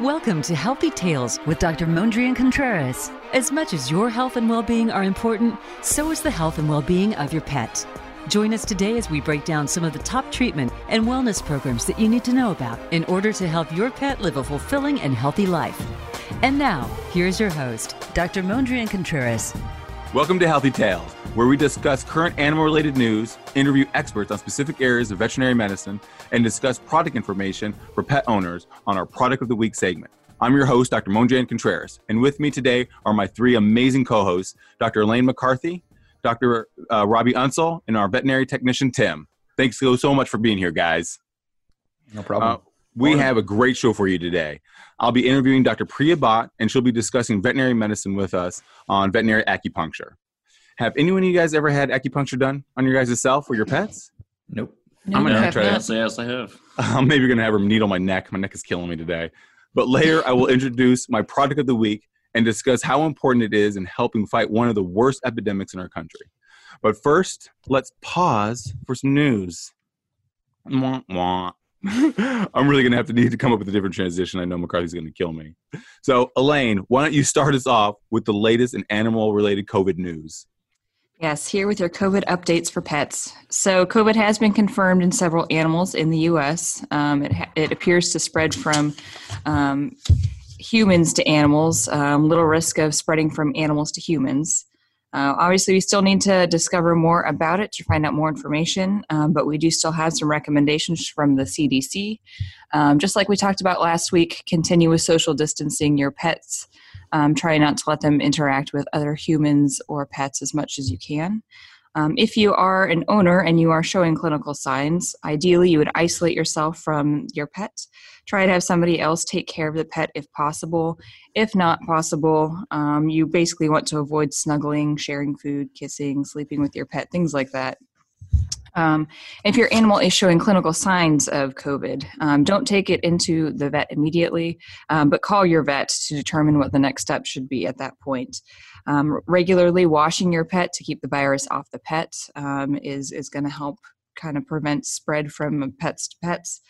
Welcome to Healthy Tales with Dr. Mondrian Contreras. As much as your health and well being are important, so is the health and well being of your pet. Join us today as we break down some of the top treatment and wellness programs that you need to know about in order to help your pet live a fulfilling and healthy life. And now, here's your host, Dr. Mondrian Contreras. Welcome to Healthy Tales, where we discuss current animal related news, interview experts on specific areas of veterinary medicine, and discuss product information for pet owners on our Product of the Week segment. I'm your host, Dr. Mondrian Contreras, and with me today are my three amazing co hosts, Dr. Elaine McCarthy, Dr. Uh, Robbie Unsell, and our veterinary technician, Tim. Thanks so, so much for being here, guys. No problem. Uh, we have a great show for you today. I'll be interviewing Dr. Priya Bhatt, and she'll be discussing veterinary medicine with us on veterinary acupuncture. Have anyone of you guys ever had acupuncture done on your guys' self or your pets? Nope. I'm gonna no, try yes, to. Yes, I have. I'm maybe gonna have her needle my neck. My neck is killing me today. But later, I will introduce my product of the week and discuss how important it is in helping fight one of the worst epidemics in our country. But first, let's pause for some news. Mwah, mwah. I'm really going to have to need to come up with a different transition. I know McCarthy's going to kill me. So, Elaine, why don't you start us off with the latest in animal related COVID news? Yes, here with your COVID updates for pets. So, COVID has been confirmed in several animals in the U.S. Um, it, ha- it appears to spread from um, humans to animals, um, little risk of spreading from animals to humans. Uh, obviously, we still need to discover more about it to find out more information, um, but we do still have some recommendations from the CDC. Um, just like we talked about last week, continue with social distancing your pets. Um, try not to let them interact with other humans or pets as much as you can. Um, if you are an owner and you are showing clinical signs, ideally you would isolate yourself from your pet. Try to have somebody else take care of the pet if possible. If not possible, um, you basically want to avoid snuggling, sharing food, kissing, sleeping with your pet, things like that. Um, if your animal is showing clinical signs of COVID, um, don't take it into the vet immediately, um, but call your vet to determine what the next step should be at that point. Um, regularly washing your pet to keep the virus off the pet um, is, is going to help kind of prevent spread from pets to pets.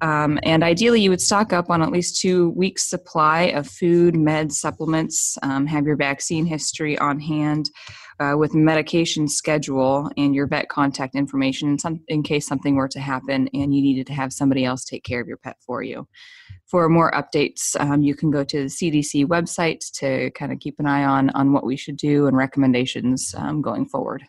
Um, and ideally, you would stock up on at least two weeks' supply of food, meds, supplements, um, have your vaccine history on hand. Uh, with medication schedule and your vet contact information in, some, in case something were to happen and you needed to have somebody else take care of your pet for you. For more updates, um, you can go to the CDC website to kind of keep an eye on on what we should do and recommendations um, going forward.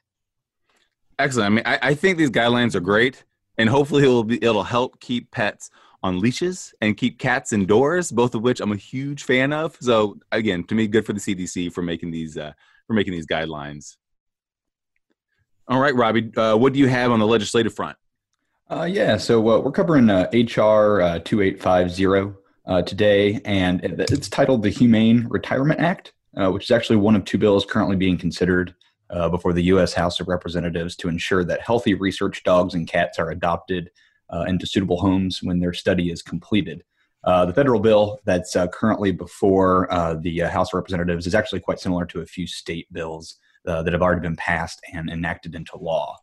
Excellent. I mean, I, I think these guidelines are great, and hopefully it'll be it'll help keep pets on leashes and keep cats indoors, both of which I'm a huge fan of. So again, to me, good for the CDC for making these uh, for making these guidelines. All right, Robbie, uh, what do you have on the legislative front? Uh, yeah, so uh, we're covering HR uh, 2850 uh, today, and it's titled the Humane Retirement Act, uh, which is actually one of two bills currently being considered uh, before the U.S. House of Representatives to ensure that healthy research dogs and cats are adopted uh, into suitable homes when their study is completed. Uh, the federal bill that's uh, currently before uh, the uh, House of Representatives is actually quite similar to a few state bills that have already been passed and enacted into law.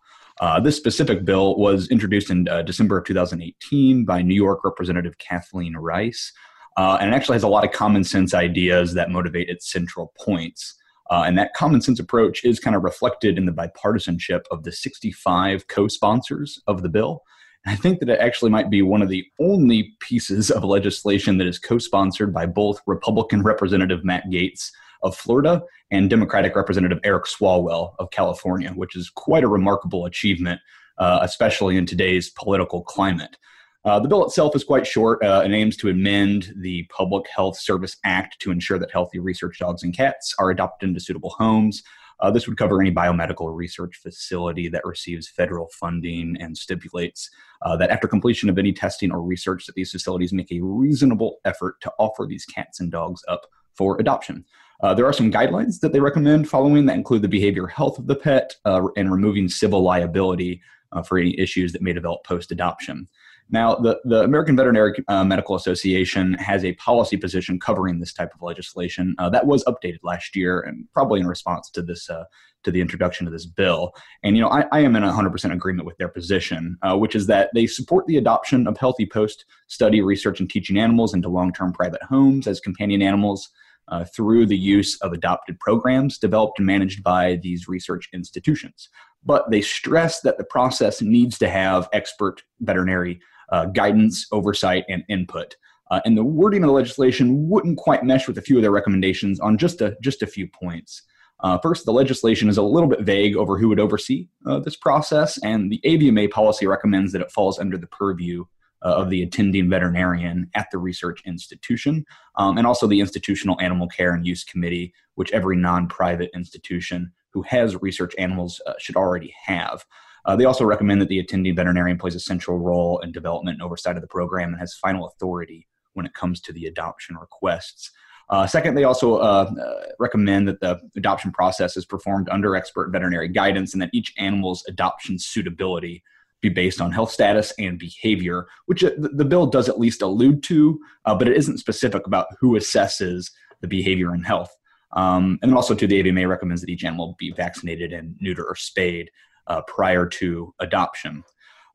this specific bill was introduced in December of 2018 by New York Representative Kathleen Rice, and it actually has a lot of common sense ideas that motivate its central points. Uh, and that common sense approach is kind of reflected in the bipartisanship of the 65 co sponsors of the bill. I think that it actually might be one of the only pieces of legislation that is co sponsored by both Republican Representative Matt Gaetz of Florida and Democratic Representative Eric Swalwell of California, which is quite a remarkable achievement, uh, especially in today's political climate. Uh, the bill itself is quite short uh, and aims to amend the Public Health Service Act to ensure that healthy research dogs and cats are adopted into suitable homes. Uh, this would cover any biomedical research facility that receives federal funding and stipulates uh, that after completion of any testing or research that these facilities make a reasonable effort to offer these cats and dogs up for adoption. Uh, there are some guidelines that they recommend following that include the behavior health of the pet uh, and removing civil liability for any issues that may develop post adoption. Now, the, the American Veterinary uh, Medical Association has a policy position covering this type of legislation uh, that was updated last year, and probably in response to this uh, to the introduction of this bill. And you know, I, I am in 100% agreement with their position, uh, which is that they support the adoption of healthy post-study research and teaching animals into long-term private homes as companion animals. Uh, through the use of adopted programs developed and managed by these research institutions. But they stress that the process needs to have expert veterinary uh, guidance, oversight, and input. Uh, and the wording of the legislation wouldn't quite mesh with a few of their recommendations on just a just a few points. Uh, first, the legislation is a little bit vague over who would oversee uh, this process, and the AVMA policy recommends that it falls under the purview uh, of the attending veterinarian at the research institution, um, and also the Institutional Animal Care and Use Committee, which every non private institution who has research animals uh, should already have. Uh, they also recommend that the attending veterinarian plays a central role in development and oversight of the program and has final authority when it comes to the adoption requests. Uh, second, they also uh, uh, recommend that the adoption process is performed under expert veterinary guidance and that each animal's adoption suitability be based on health status and behavior, which uh, the bill does at least allude to, uh, but it isn't specific about who assesses the behavior and health. Um, and also, too, the AVMA recommends that each animal be vaccinated and neuter or spayed uh, prior to adoption.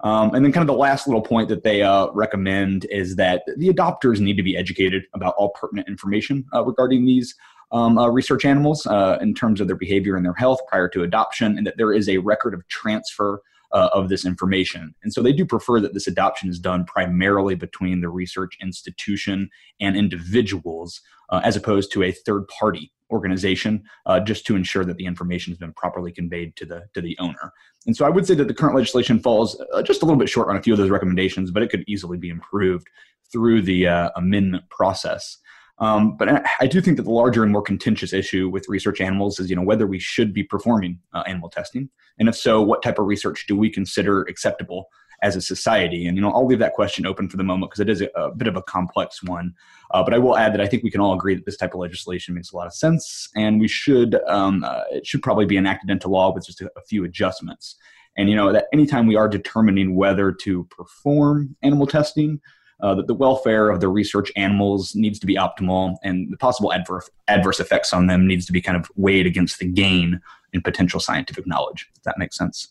Um, and then, kind of the last little point that they uh, recommend is that the adopters need to be educated about all pertinent information uh, regarding these um, uh, research animals uh, in terms of their behavior and their health prior to adoption, and that there is a record of transfer uh, of this information. And so they do prefer that this adoption is done primarily between the research institution and individuals uh, as opposed to a third party organization uh, just to ensure that the information has been properly conveyed to the to the owner. And so I would say that the current legislation falls uh, just a little bit short on a few of those recommendations, but it could easily be improved through the uh, amendment process. Um, but I, do think that the larger and more contentious issue with research animals is, you know, whether we should be performing uh, animal testing, and if so, what type of research do we consider acceptable as a society? And you know, I'll leave that question open for the moment because it is a, a, bit of a complex one. Uh, but I will add that I think we can all agree that this type of legislation makes a lot of sense, and we should um, uh, it should probably be enacted into law with just a, a few adjustments. And you know, that anytime we are determining whether to perform animal testing, uh, that the welfare of the research animals needs to be optimal and the possible adverse, adverse effects on them needs to be kind of weighed against the gain in potential scientific knowledge. If that makes sense.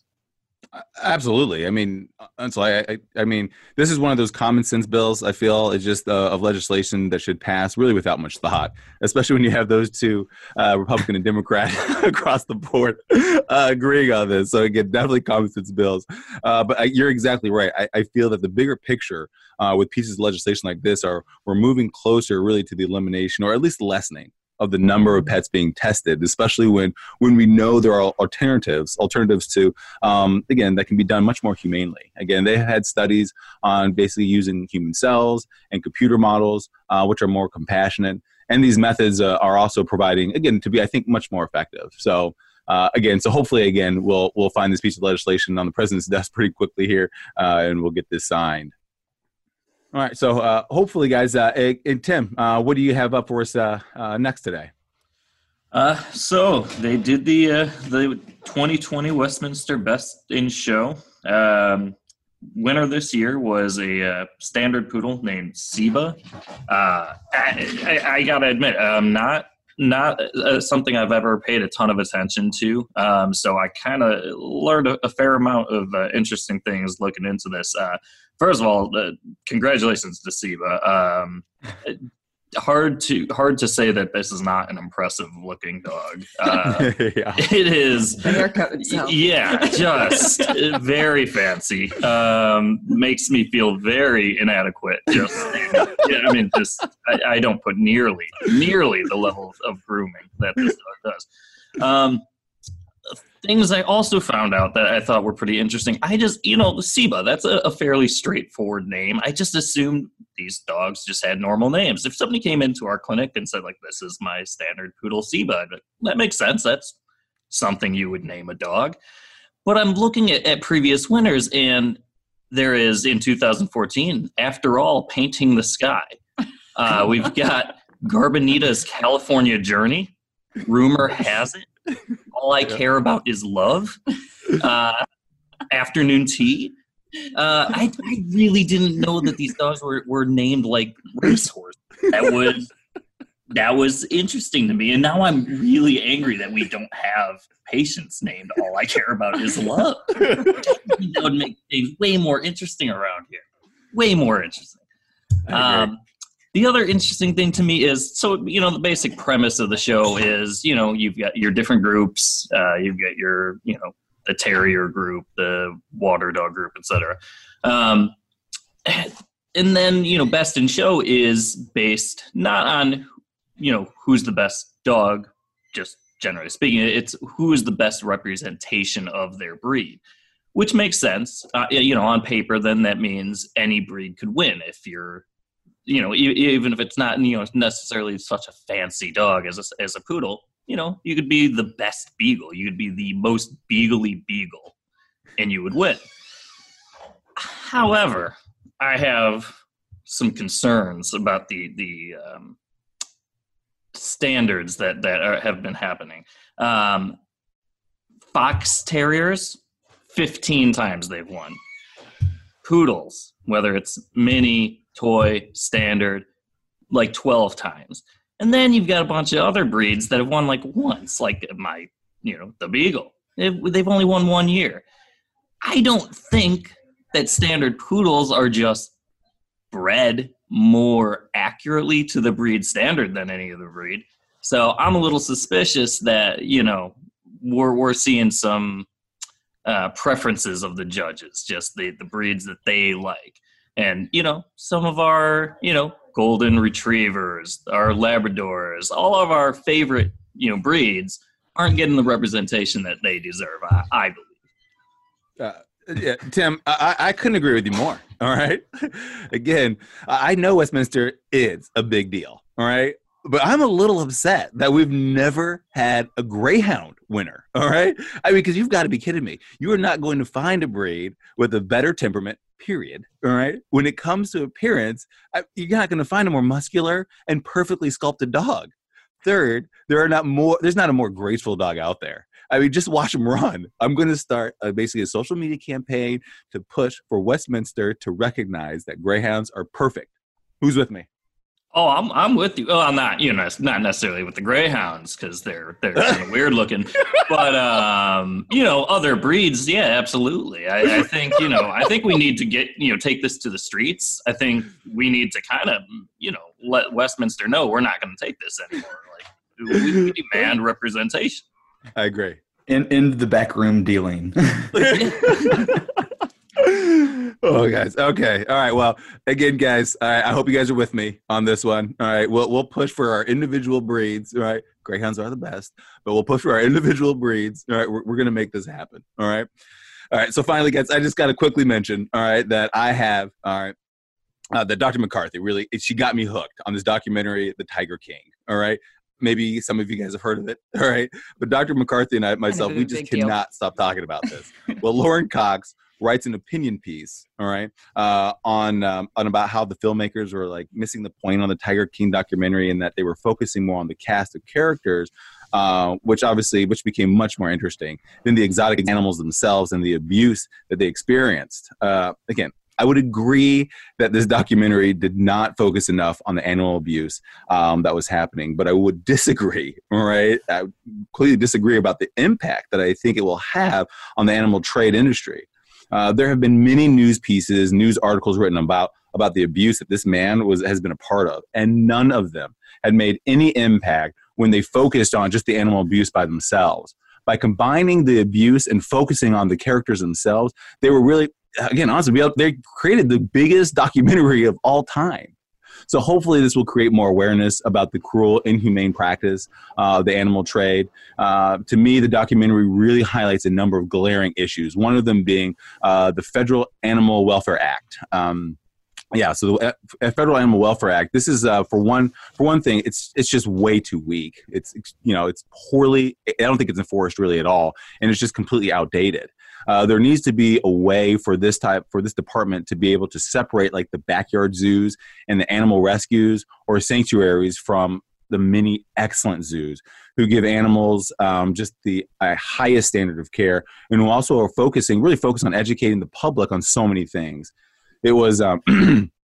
Absolutely. I mean, so I, I, I, mean, this is one of those common sense bills. I feel is just uh, of legislation that should pass really without much thought, especially when you have those two uh, Republican and Democrat across the board uh, agreeing on this. So again, definitely common sense bills. Uh, but I, you're exactly right. I, I, feel that the bigger picture uh, with pieces of legislation like this are we're moving closer, really, to the elimination or at least lessening of the number of pets being tested, especially when when we know there are alternatives, alternatives to um, again that can be done much more humanely. Again, they had studies on basically using human cells and computer models, uh, which are more compassionate, and these methods uh, are also providing again to be I think much more effective. So. Uh, again, so hopefully, again, we'll we'll find this piece of legislation on the president's desk pretty quickly here, uh, and we'll get this signed. All right. So uh, hopefully, guys, uh, and Tim, uh, what do you have up for us uh, uh, next today? Uh, so they did the the 2020 Westminster Best in Show. Um, winner this year was a uh, standard poodle named Siba. Uh, I, I, I gotta admit, um, not not uh, something I've ever paid a ton of attention to. Um, so I kind of learned a, a, fair amount of interesting things looking into this. First of all, uh, congratulations to Siba. Um, hard to hard to say that this is not an impressive looking dog. Uh, yeah. It is. The haircut itself. Yeah, just very fancy. Um, makes me feel very inadequate. Just, yeah, I mean, just I, I, don't put nearly nearly the level of grooming that this dog does. Um, things I also found out that I thought were pretty interesting. I just, you know, Siba, that's a, a, fairly straightforward name. I just assumed these dogs just had normal names. If somebody came into our clinic and said, like, this is my standard poodle Siba, that makes sense. That's something you would name a dog. But I'm looking at, at previous winners, and there is in 2014, after all, Painting the Sky. Uh, we've got Garbonita's California Journey. Rumor has it all I care about is love. Uh, afternoon tea. Uh, I, I really didn't know that these dogs were, were named like racehorse. That was that was interesting to me, and now I'm really angry that we don't have patients named. All I care about is love. that would make things way more interesting around here. Way more interesting. Um, the other interesting thing to me is so you know the basic premise of the show is you know you've got your different groups uh, you've got your you know the terrier group the water dog group etc um, and then you know best in show is based not on you know who's the best dog just generally speaking it's who is the best representation of their breed which makes sense. Uh, you know on paper then that means any breed could win if you're you know even if it's not you know necessarily such a fancy dog as a, as a poodle you know you could be the best beagle you could be the most beagly beagle and you would win however i have some concerns about the the um, standards that that are, have been happening. Um, Fox Terriers, fifteen times they've won. Poodles, whether it's mini, toy, standard, like twelve times. And then you've got a bunch of other breeds that have won like once, like my, you know, the Beagle. They've only won one year. I don't think that standard poodles are just bred more accurately to the breed standard than any other breed. So I'm a little suspicious that you know we're we're seeing some uh, preferences of the judges, just the the breeds that they like, and you know some of our you know golden retrievers, our Labradors, all of our favorite you know breeds aren't getting the representation that they deserve. I, I believe. Uh, yeah, Tim, I, I couldn't agree with you more. All right. Again, I know Westminster is a big deal. All right. But I'm a little upset that we've never had a Greyhound winner. All right. I mean, because you've got to be kidding me. You are not going to find a breed with a better temperament, period. All right. When it comes to appearance, you're not going to find a more muscular and perfectly sculpted dog. Third, there are not more. There's not a more graceful dog out there. I mean, just watch them run. I'm going to start a, basically a social media campaign to push for Westminster to recognize that greyhounds are perfect. Who's with me? Oh, I'm I'm with you. Well, I'm not, you know, not necessarily with the greyhounds because they're they're kind of weird looking, but um, you know, other breeds, yeah, absolutely. I, I think you know, I think we need to get you know take this to the streets. I think we need to kind of you know let Westminster know we're not going to take this anymore. Like we, we demand representation. I agree. In in the back room dealing. oh, guys. Okay. All right. Well, again, guys, I, I hope you guys are with me on this one. All right. We'll we'll push for our individual breeds. All right. Greyhounds are the best, but we'll push for our individual breeds. All right. We're, we're gonna make this happen. All right. All right. So finally, guys, I just got to quickly mention. All right, that I have. All right. Uh, that Dr. McCarthy really, she got me hooked on this documentary, The Tiger King. All right maybe some of you guys have heard of it all right but dr mccarthy and i myself we just cannot deal. stop talking about this well lauren cox writes an opinion piece all right uh, on um, on about how the filmmakers were like missing the point on the tiger king documentary and that they were focusing more on the cast of characters uh, which obviously which became much more interesting than the exotic animals themselves and the abuse that they experienced uh, again I would agree that this documentary did not focus enough on the animal abuse um, that was happening, but I would disagree. Right, I completely disagree about the impact that I think it will have on the animal trade industry. Uh, there have been many news pieces, news articles written about about the abuse that this man was has been a part of, and none of them had made any impact when they focused on just the animal abuse by themselves. By combining the abuse and focusing on the characters themselves, they were really again, honestly, they created the biggest documentary of all time. So hopefully, this will create more awareness about the cruel, inhumane practice uh, of the animal trade. Uh, to me, the documentary really highlights a number of glaring issues. One of them being uh, the Federal Animal Welfare Act. Um, yeah, so the uh, Federal Animal Welfare Act. This is uh, for one for one thing. It's it's just way too weak. It's you know it's poorly. I don't think it's enforced really at all, and it's just completely outdated. Uh, there needs to be a way for this type for this department to be able to separate like the backyard zoos and the animal rescues or sanctuaries from the many excellent zoos who give animals um, just the uh, highest standard of care and who also are focusing, really focus on educating the public on so many things. It was. Um,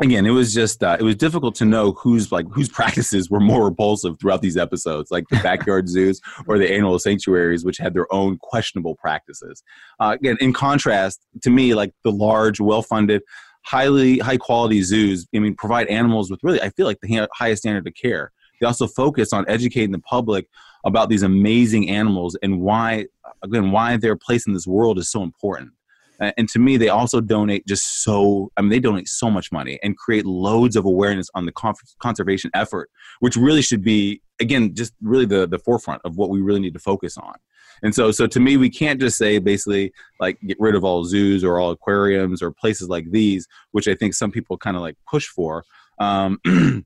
again it was just uh, it was difficult to know whose like whose practices were more repulsive throughout these episodes like the backyard zoos or the animal sanctuaries which had their own questionable practices. Uh, again in contrast to me like the large well-funded highly high quality zoos i mean provide animals with really i feel like the highest standard of care. They also focus on educating the public about these amazing animals and why again why their place in this world is so important and to me they also donate just so i mean they donate so much money and create loads of awareness on the conservation effort which really should be again just really the the forefront of what we really need to focus on. And so so to me we can't just say basically like get rid of all zoos or all aquariums or places like these which i think some people kind of like push for um,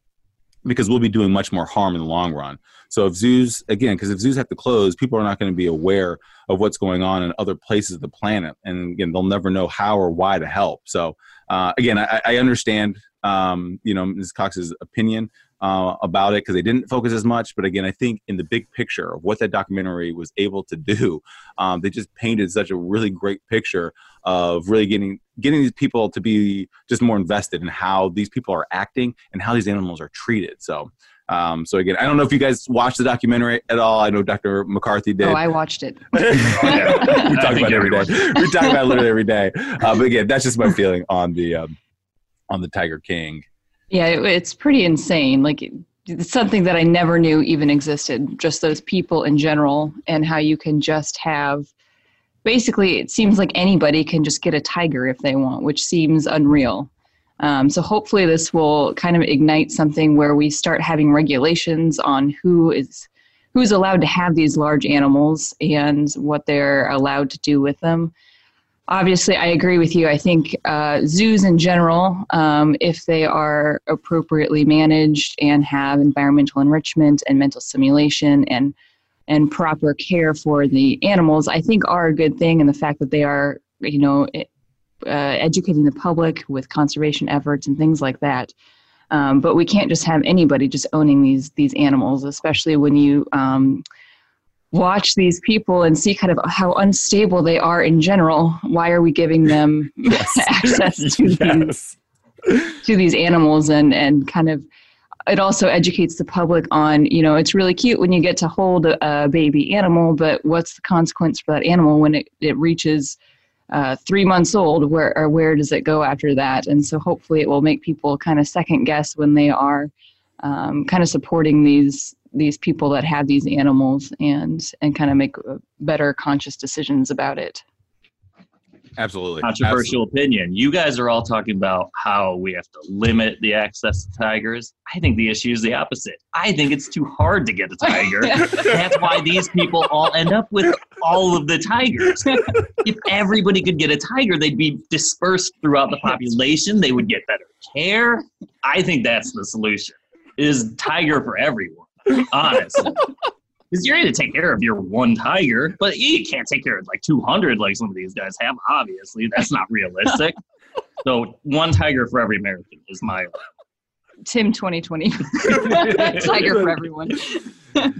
because we'll be doing much more harm in the long run. So if zoos, again, because if zoos have to close, people are not going to be aware of what's going on in other places of the planet, and again, they'll never know how or why to help. So uh, again, I, I understand, um, you know, Ms. Cox's opinion uh, about it because they didn't focus as much. But again, I think in the big picture of what that documentary was able to do, um, they just painted such a really great picture of really getting getting these people to be just more invested in how these people are acting and how these animals are treated. So. Um, so again, I don't know if you guys watched the documentary at all. I know Dr. McCarthy did. Oh, I watched it. we talk about it every day. We talk about it literally every day. Uh, but again, that's just my feeling on the um, on the Tiger King yeah, it, it's pretty insane. Like it's something that I never knew even existed. Just those people in general, and how you can just have. Basically, it seems like anybody can just get a tiger if they want, which seems unreal. Um, so hopefully, this will kind of ignite something where we start having regulations on who is who's allowed to have these large animals and what they're allowed to do with them obviously i agree with you i think uh, zoos in general um, if they are appropriately managed and have environmental enrichment and mental stimulation and and proper care for the animals i think are a good thing and the fact that they are you know uh, educating the public with conservation efforts and things like that um, but we can't just have anybody just owning these these animals especially when you um, watch these people and see kind of how unstable they are in general. Why are we giving them access to yes. these to these animals and and kind of it also educates the public on you know it's really cute when you get to hold a, a baby animal but what's the consequence for that animal when it, it reaches uh, three months old? Where or where does it go after that? And so hopefully it will make people kind of second guess when they are um, kind of supporting these these people that have these animals and and kind of make uh, better conscious decisions about it absolutely. Controversial absolutely. opinion. You guys are all talking about how we have to limit the access to tigers. I think the issue is the opposite. I think it's too hard to get a tiger. That's why these people all end up with all of the tigers. If everybody could get a tiger they'd be dispersed throughout the population. They would get better care. I think that's the solution is tiger for everyone honestly. Because you're going to take care of your one tiger, but you can't take care of like 200 like some of these guys have. Obviously, that's not realistic. so one tiger for every American is my. Tim 2020. tiger for everyone.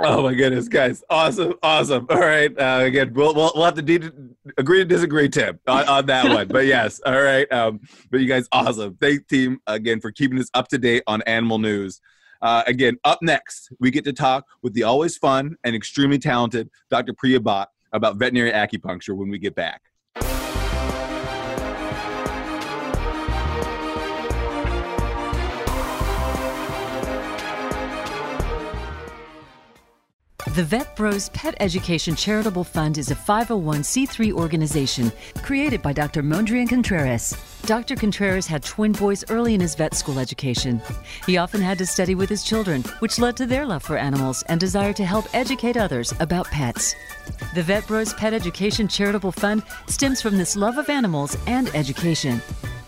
oh my goodness, guys! Awesome, awesome. All right, uh, again, we'll, we'll, we'll have to de- agree to disagree, Tim, on, on that one. But yes, all right. Um, but you guys, awesome. Thank team again for keeping us up to date on animal news. Uh, again, up next, we get to talk with the always fun and extremely talented Dr. Priya Bhatt about veterinary acupuncture when we get back. The Vet Bros Pet Education Charitable Fund is a 501c3 organization created by Dr. Mondrian Contreras. Dr. Contreras had twin boys early in his vet school education. He often had to study with his children, which led to their love for animals and desire to help educate others about pets. The Vet Bros Pet Education Charitable Fund stems from this love of animals and education.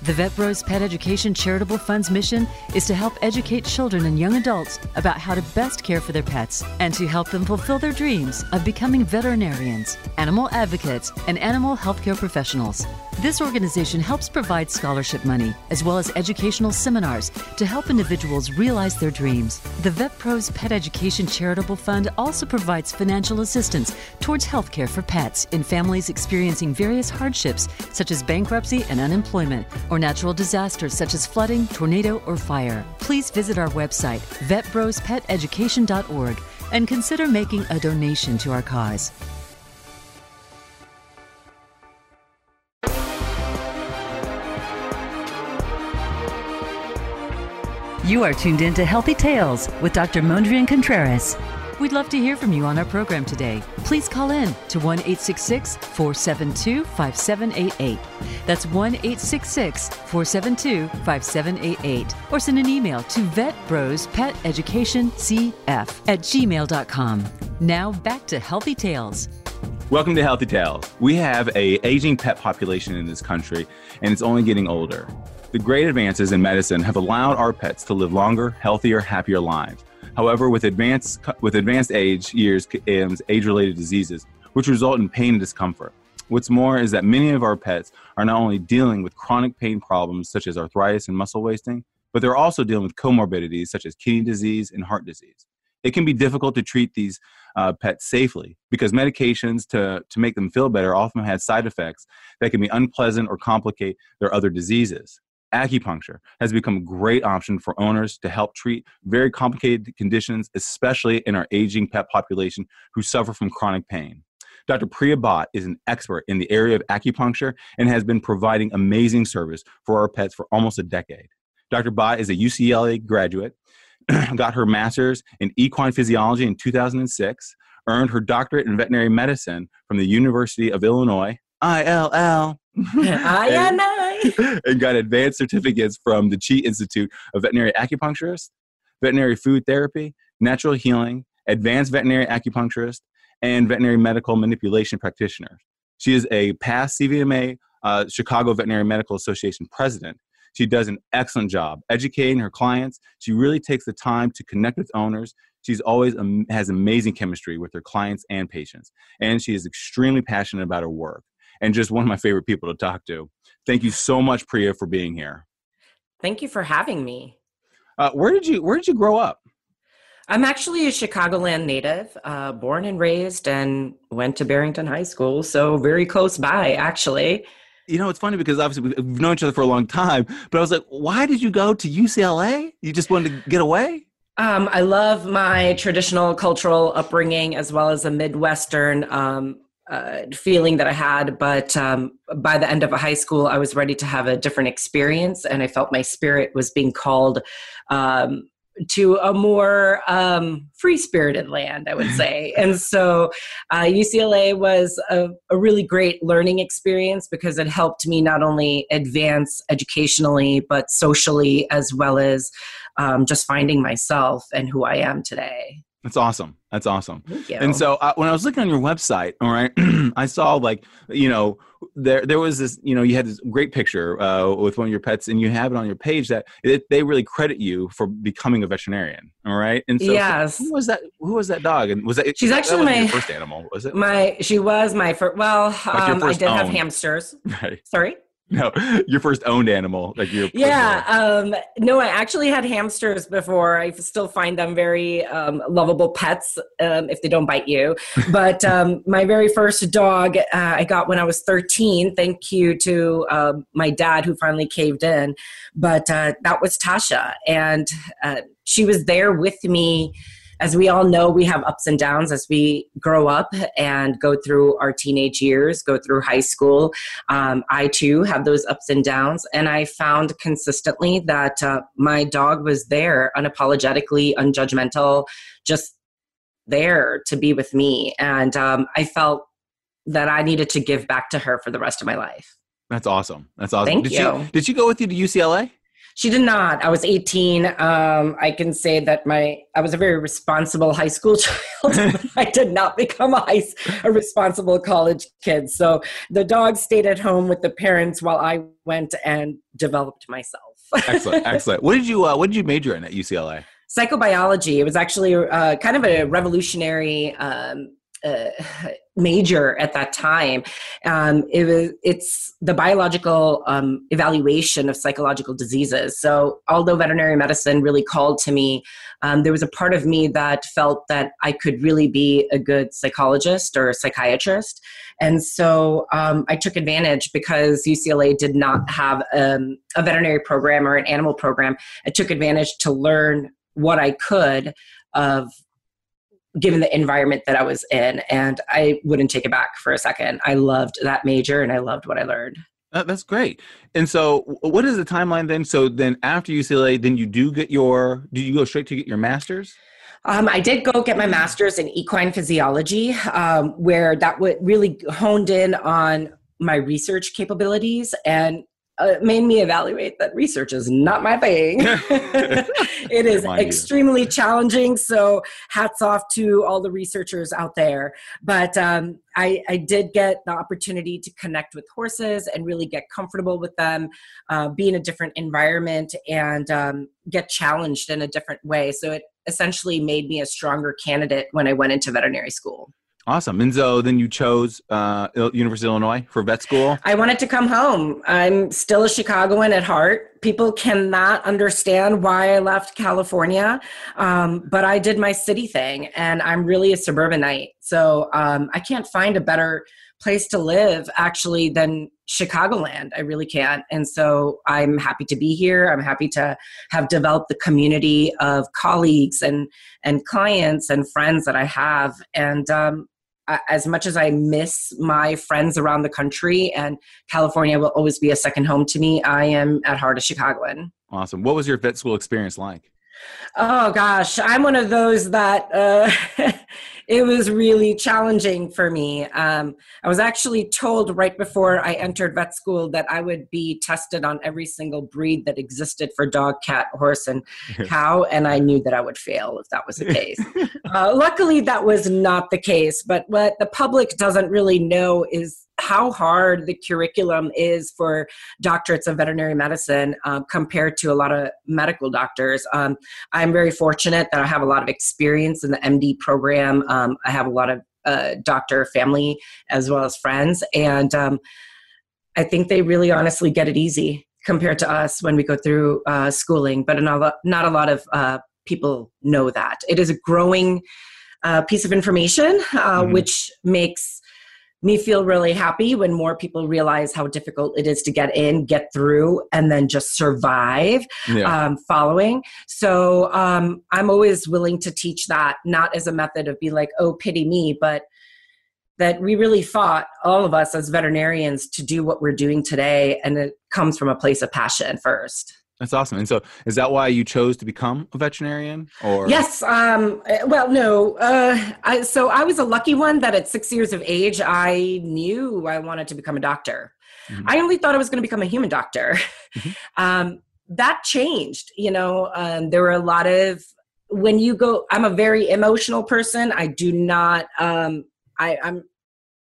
The Vet Bros Pet Education Charitable Fund's mission is to help educate children and young adults about how to best care for their pets and to help them fulfill their dreams of becoming veterinarians, animal advocates, and animal healthcare professionals. This organization helps provide scholarship money as well as educational seminars to help individuals realize their dreams. The Vet Bros Pet Education Charitable Fund also provides financial assistance towards healthcare for pets in families experiencing various hardships such as bankruptcy and unemployment or natural disasters such as flooding, tornado, or fire. Please visit our website, vetbrospeteducation.org, and consider making a donation to our cause. You are tuned in to Healthy Tales with Dr. Mondrian Contreras. We'd love to hear from you on our program today. Please call in to 1 866 472 5788. That's 1 866 472 5788. Or send an email to vetbrospeteducationcf at gmail.com. Now back to Healthy Tales. Welcome to Healthy Tales. We have a aging pet population in this country, and it's only getting older. The great advances in medicine have allowed our pets to live longer, healthier, happier lives. However, with advanced with advanced age years comes age-related diseases, which result in pain and discomfort. What's more is that many of our pets are not only dealing with chronic pain problems such as arthritis and muscle wasting, but they're also dealing with comorbidities such as kidney disease and heart disease. It can be difficult to treat these uh, pets safely because medications to, to make them feel better often have side effects that can be unpleasant or complicate their other diseases acupuncture has become a great option for owners to help treat very complicated conditions, especially in our aging pet population who suffer from chronic pain. Dr. Priya Bhatt is an expert in the area of acupuncture and has been providing amazing service for our pets for almost a decade. Dr. Bhatt is a UCLA graduate, got her master's in equine physiology in 2006, earned her doctorate in veterinary medicine from the University of Illinois, ILL. I and got advanced certificates from the Chi Institute of Veterinary Acupuncturist, Veterinary Food Therapy, Natural Healing, Advanced Veterinary Acupuncturist, and Veterinary Medical Manipulation Practitioner. She is a past CVMA uh, Chicago Veterinary Medical Association president. She does an excellent job educating her clients. She really takes the time to connect with owners. She's always um, has amazing chemistry with her clients and patients, and she is extremely passionate about her work and just one of my favorite people to talk to. Thank you so much, Priya, for being here. Thank you for having me. Uh, where did you Where did you grow up? I'm actually a Chicagoland native, uh, born and raised, and went to Barrington High School, so very close by, actually. You know, it's funny because obviously we've known each other for a long time, but I was like, why did you go to UCLA? You just wanted to get away? Um, I love my traditional cultural upbringing as well as a Midwestern um, uh, feeling that I had. But um, by the end of high school, I was ready to have a different experience, and I felt my spirit was being called um, to a more um, free spirited land, I would say. and so uh, UCLA was a, a, really great learning experience because it helped me not only advance educationally, but socially, as well as um, just finding myself and who I am today. That's awesome. That's awesome. And so uh, when I was looking on your website, all right, I saw like you know there there was this you know you had this great picture uh, with one of your pets, and you have it on your page that it, they really credit you for becoming a veterinarian. All right. And so, yes, so who was that? Who was that dog? And was that she's that, actually that my first animal? Was it my? She was my first. Well, like um, I did own. have hamsters. Right. Sorry. No, your first owned animal, like your yeah. Um, no, I actually had hamsters before. I still find them very um, lovable pets um, if they don't bite you. But um, my very first dog uh, I got when I was 13. Thank you to uh, my dad who finally caved in. But uh, that was Tasha, and uh, she was there with me as we all know, we have ups and downs as we grow up and go through our teenage years, go through high school. Um, I too have those ups and downs, and I found consistently that uh, my dog was there, unapologetically, unjudgmental, just there to be with me. And um, I felt that I needed to give back to her for the rest of my life. That's awesome. That's awesome. Thank did you. She, did she go with you to UCLA? She did not. I was 18. Um, I can say that my I was a very responsible high school child. I did not become a, high, a responsible college kid. So the dog stayed at home with the parents while I went and developed myself. excellent, excellent. What did you uh, What did you major in at UCLA? Psychobiology. It was actually uh, kind of a revolutionary um, uh, major at that time. Um, it was it's the biological um, evaluation of psychological diseases. So although veterinary medicine really called to me, um, there was a part of me that felt that I could really be a good psychologist or psychiatrist. And so um, I took advantage because UCLA did not have um, a veterinary program or an animal program. I took advantage to learn what I could of given the environment that I was in. And I wouldn't take it back for a second. I loved that major and I loved what I learned. that's great. And so, what is the timeline then? So then, after UCLA, then you do get your. Do you go straight to get your master's? Um, I did go get my master's in equine physiology, um, where that would really honed in on my research capabilities and uh, made me evaluate that research is not my thing. it is extremely challenging. So, hats off to all the researchers out there. But um, I, I, did get the opportunity to connect with horses and really get comfortable with them, uh, be in a different environment, and um, get challenged in a different way. So, it essentially made me a stronger candidate when I went into veterinary school. Awesome. And so then you chose uh, University of Illinois for vet school? I wanted to come home. I'm still a Chicagoan at heart. People cannot understand why I left California, um, but I did my city thing, and I'm really a suburbanite. So um, I can't find a better place to live actually than Chicagoland. I really can't. And so I'm happy to be here. I'm happy to have developed the community of colleagues and and clients and friends that I have. And um, Uh, as much as I miss my friends around the country and California will always be a second home to me, I am at heart a Chicagoan. Awesome. What was your vet school experience like? Oh gosh, I'm one of those that uh, it was really challenging for me. Um, I was actually told right before I entered vet school that I would be tested on every single breed that existed for dog, cat, horse, and cow, and I knew that I would fail if that was the case. uh, luckily, that was not the case. But what the public doesn't really know is how hard the curriculum is for doctorates of veterinary medicine um, compared to a lot of medical doctors. Um, I'm very fortunate that I have a lot of experience in the MD program. Um, I have a lot of uh, doctor family as well as friends, and um, I think they really honestly get it easy compared to us when we go through uh, schooling. But not a lot, not a lot of uh, people know that it is a growing uh, piece of information, uh, mm-hmm. which makes me feel really happy when more people realize how difficult it is to get in, get through, and then just survive yeah. um, following. So um, I'm always willing to teach that, not as a method of be like, oh, pity me, but that we really fought, all of us as veterinarians, to do what we're doing today. And it comes from a place of passion first. That's awesome. And so, is that why you chose to become a veterinarian? Or yes. Um, well, no. Uh, I, so I was a lucky one that at six years of age, I knew I wanted to become a doctor. Mm-hmm. I only thought I was going to become a human doctor. Mm-hmm. Um, that changed. You know, um, there were a lot of when you go. I'm a very emotional person. I do not. Um, I, I'm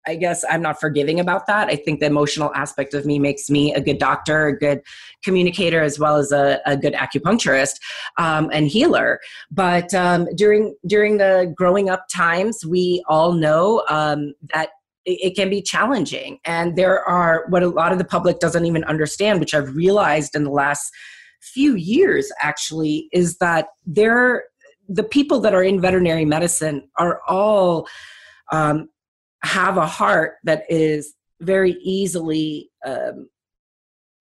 I guess I'm not forgiving about that. I think the emotional aspect of me makes me a good doctor, a good communicator, as well as a, a good acupuncturist um, and healer. But um, during during the growing up times, we all know um, that it can be challenging, and there are what a lot of the public doesn't even understand, which I've realized in the last few years actually, is that there the people that are in veterinary medicine are all um, have a heart that is very easily um,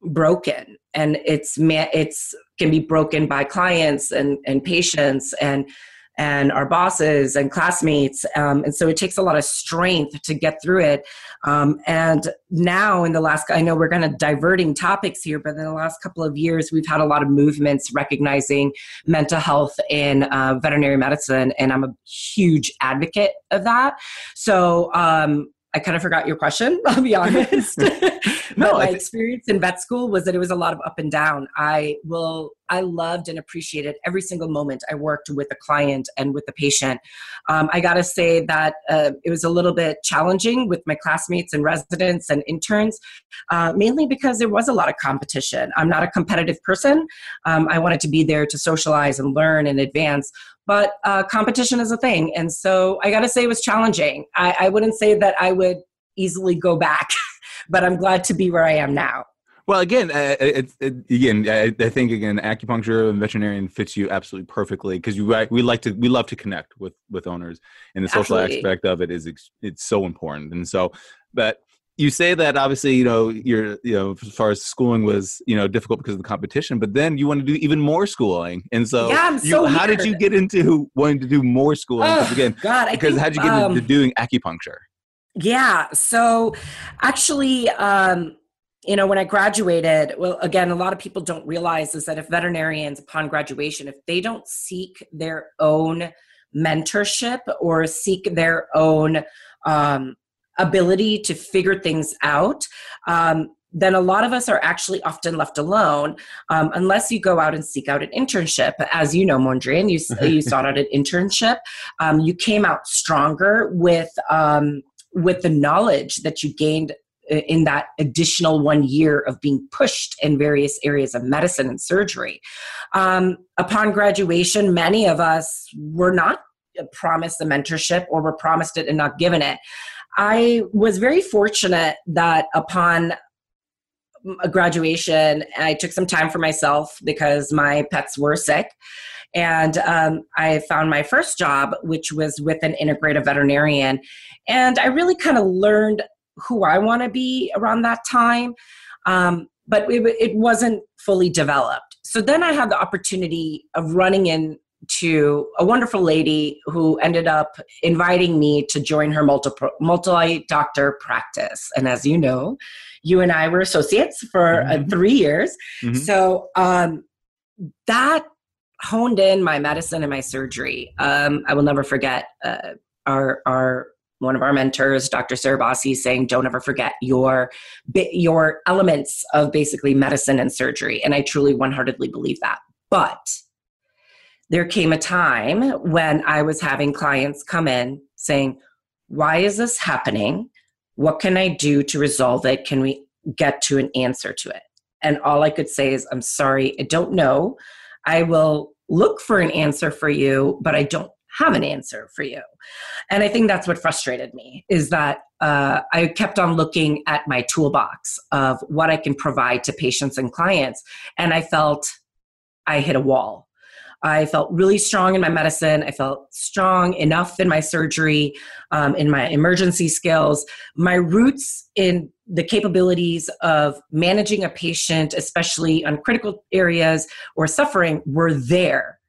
broken. And it's it's can be broken by clients and and patients. And and our bosses and classmates um, and so it takes a lot of strength to get through it um, and now in the last i know we're kind of diverting topics here but in the last couple of years we've had a lot of movements recognizing mental health in uh, veterinary medicine and i'm a huge advocate of that so um, I kind of forgot your question, I'll be honest. no, my experience in vet school was that it was a lot of up and down. I will I loved and appreciated every single moment I worked with a client and with the patient. Um, I got to say that uh, it was a little bit challenging with my classmates and residents and interns, uh, mainly because there was a lot of competition. I'm not a competitive person. Um, I wanted to be there to socialize and learn and advance. But uh, competition is a thing. And so I got to say it was challenging. I, I wouldn't say that I would easily go back, but I'm glad to be where I am now. Well, again, uh, it, it, again, I, I, think again, acupuncture and veterinarian fits you absolutely perfectly because you we like to we love to connect with with owners, and the social absolutely. aspect of it is it's so important. And so, but you say that obviously, you know, you're you know, as far as schooling was you know difficult because of the competition, but then you want to do even more schooling, and so, yeah, I'm so you, how did you get into wanting to do more schooling? Oh, again, God, because how did you get um, into doing acupuncture? Yeah, so actually. um you know when i graduated well again a lot of people don't realize is that if veterinarians upon graduation if they don't seek their own mentorship or seek their own um, ability to figure things out um, then a lot of us are actually often left alone um, unless you go out and seek out an internship. As you know, Mondrian, you, you sought out an internship. Um, you came out stronger with um, with the knowledge that you gained in that additional one year of being pushed in various areas of medicine and surgery. Um, upon graduation, many of us were not promised the mentorship or were promised it and not given it. I was very fortunate that upon a graduation, I took some time for myself because my pets were sick. And um, I found my first job, which was with an integrative veterinarian. And I really kind of learned who I want to be around that time. Um, but it, it wasn't fully developed. So then I had the opportunity of running into a wonderful lady who ended up inviting me to join her multi multi doctor practice. And as you know, you and I were associates for uh, mm-hmm. uh, three years. Mm-hmm. So um, that honed in my medicine and my surgery. Um, I will never forget uh, our our one of our mentors, Dr. Sarabasi, saying, "Don't ever forget your your elements of basically medicine and surgery." And I truly, one-heartedly believe that. But there came a time when I was having clients come in saying, "Why is this happening? What can I do to resolve it? Can we get to an answer to it?" And all I could say is, "I'm sorry, I don't know. I will look for an answer for you, but I don't have an answer for you. And I think that's what frustrated me is that uh, I kept on looking at my toolbox of what I can provide to patients and clients, and I felt I hit a wall. I felt really strong in my medicine. I felt strong enough in my surgery, um, in my emergency skills. My roots in the capabilities of managing a patient, especially on critical areas or suffering, were there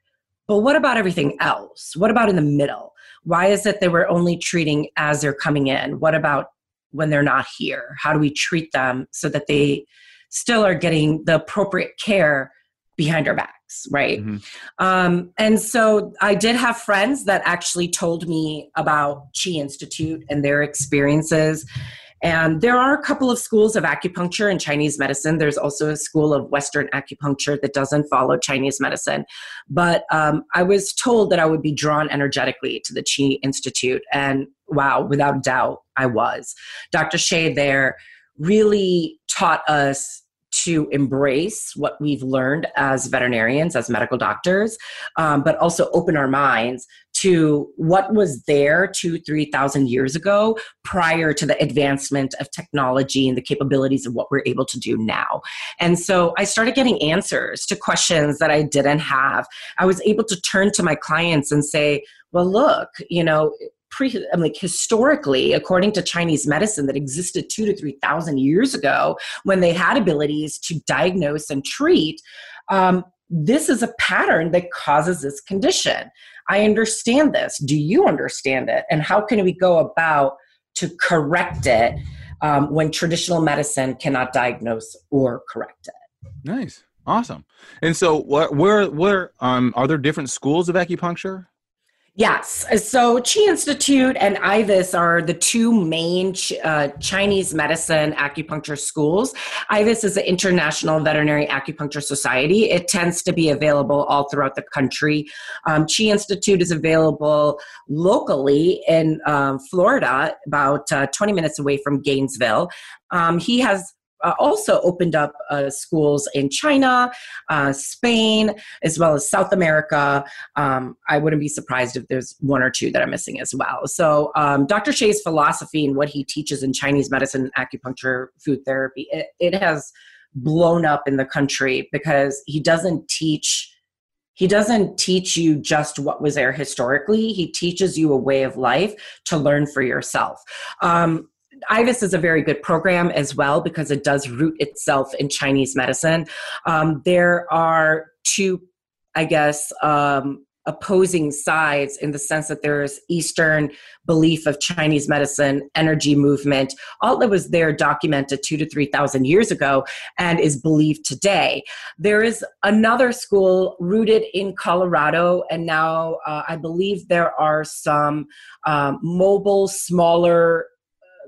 but what about everything else? What about in the middle? Why is it that we're only treating as they're coming in? What about when they're not here? How do we treat them so that they still are getting the appropriate care behind our backs, right? Mm-hmm. Um, and so I did have friends that actually told me about Chi Institute and their experiences and there are a couple of schools of acupuncture and Chinese medicine. There's also a school of Western acupuncture that doesn't follow Chinese medicine. But um, I was told that I would be drawn energetically to the Chi Institute. And wow, without doubt, I was. Dr. Xie there really taught us to embrace what we've learned as veterinarians, as medical doctors, um, but also open our minds to what was there two, 3,000 years ago prior to the advancement of technology and the capabilities of what we're able to do now. And so I started getting answers to questions that I didn't have. I was able to turn to my clients and say, well, look, you know, pre I'm like historically, according to Chinese medicine that existed two to three thousand years ago, when they had abilities to diagnose and treat, um, this is a pattern that causes this condition. I understand this. Do you understand it? And how can we go about to correct it um, when traditional medicine cannot diagnose or correct it? Nice, awesome. And so, what, where, where, um, are there different schools of acupuncture? Yes. So Chi Institute and IVAS are the two main uh, Chinese medicine acupuncture schools. IVAS is the International Veterinary Acupuncture Society. It tends to be available all throughout the country. Um, Chi Institute is available locally in um, Florida, about uh, 20 minutes away from Gainesville. Um, he has uh, also opened up uh, schools in China, uh, Spain, as well as South America. Um, I wouldn't be surprised if there's one or two that I'm missing as well. So, um, Dr. Xie's philosophy and what he teaches in Chinese medicine, acupuncture, food therapy, it, it has blown up in the country because he doesn't teach he doesn't teach you just what was there historically he teaches you a way of life to learn for yourself um, IVAS is a very good program as well because it does root itself in Chinese medicine. Um, there are two, I guess, um, opposing sides in the sense that there is Eastern belief of Chinese medicine, energy movement, all that was there documented two to 3,000 years ago and is believed today. There is another school rooted in Colorado, and now uh, I believe there are some um, mobile, smaller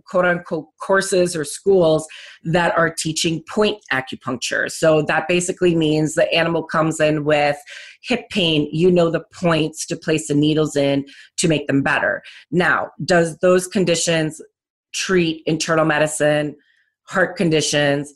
quote unquote courses or schools that are teaching point acupuncture. So that basically means the animal comes in with hip pain, you know the points to place the needles in to make them better. Now, does those conditions treat internal medicine, heart conditions,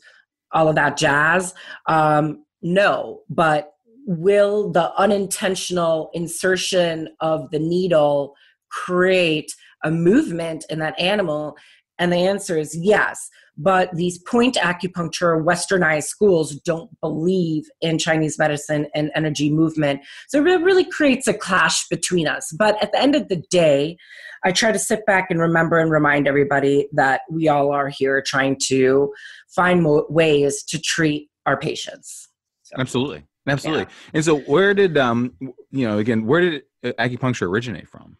all of that jazz? Um, no, but will the unintentional insertion of the needle create a movement in that animal and the answer is yes. But these point acupuncture westernized schools don't believe in Chinese medicine and energy movement. So it really creates a clash between us. But at the end of the day, I try to sit back and remember and remind everybody that we all are here trying to find mo- ways to treat our patients. So, Absolutely. Absolutely. Yeah. And so where did um you know again where did acupuncture originate from?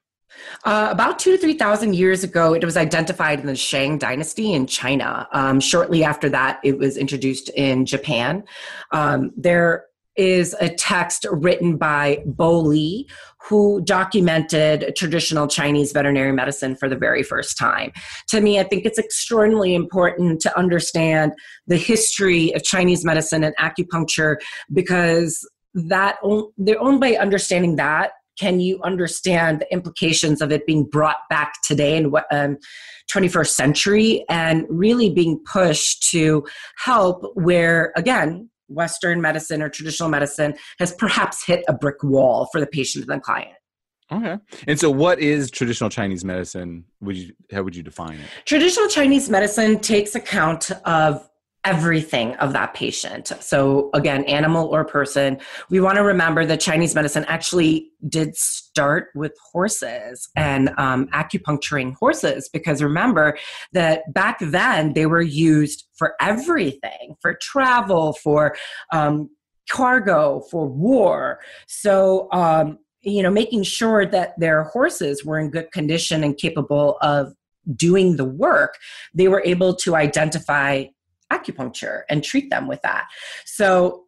Uh, about two to three thousand years ago, it was identified in the Shang Dynasty in China. Um, shortly after that, it was introduced in Japan. Um, there is a text written by Bo Le, who documented traditional Chinese veterinary medicine for the very first time. To me, I think it's extraordinarily important to understand the history of Chinese medicine and acupuncture because that they're only by understanding that can you understand the implications of it being brought back today in what um, 21st century and really being pushed to help where again western medicine or traditional medicine has perhaps hit a brick wall for the patient and the client Okay. And so what is traditional Chinese medicine? Would you how would you define it? Traditional Chinese medicine takes account of everything of that patient. So, again, animal or person, we want to remember that Chinese medicine actually did start with horses and um, acupuncturing horses because remember that back then they were used for everything for travel, for um, cargo, for war. So, um, you know, making sure that their horses were in good condition and capable of doing the work, they were able to identify acupuncture and treat them with that. So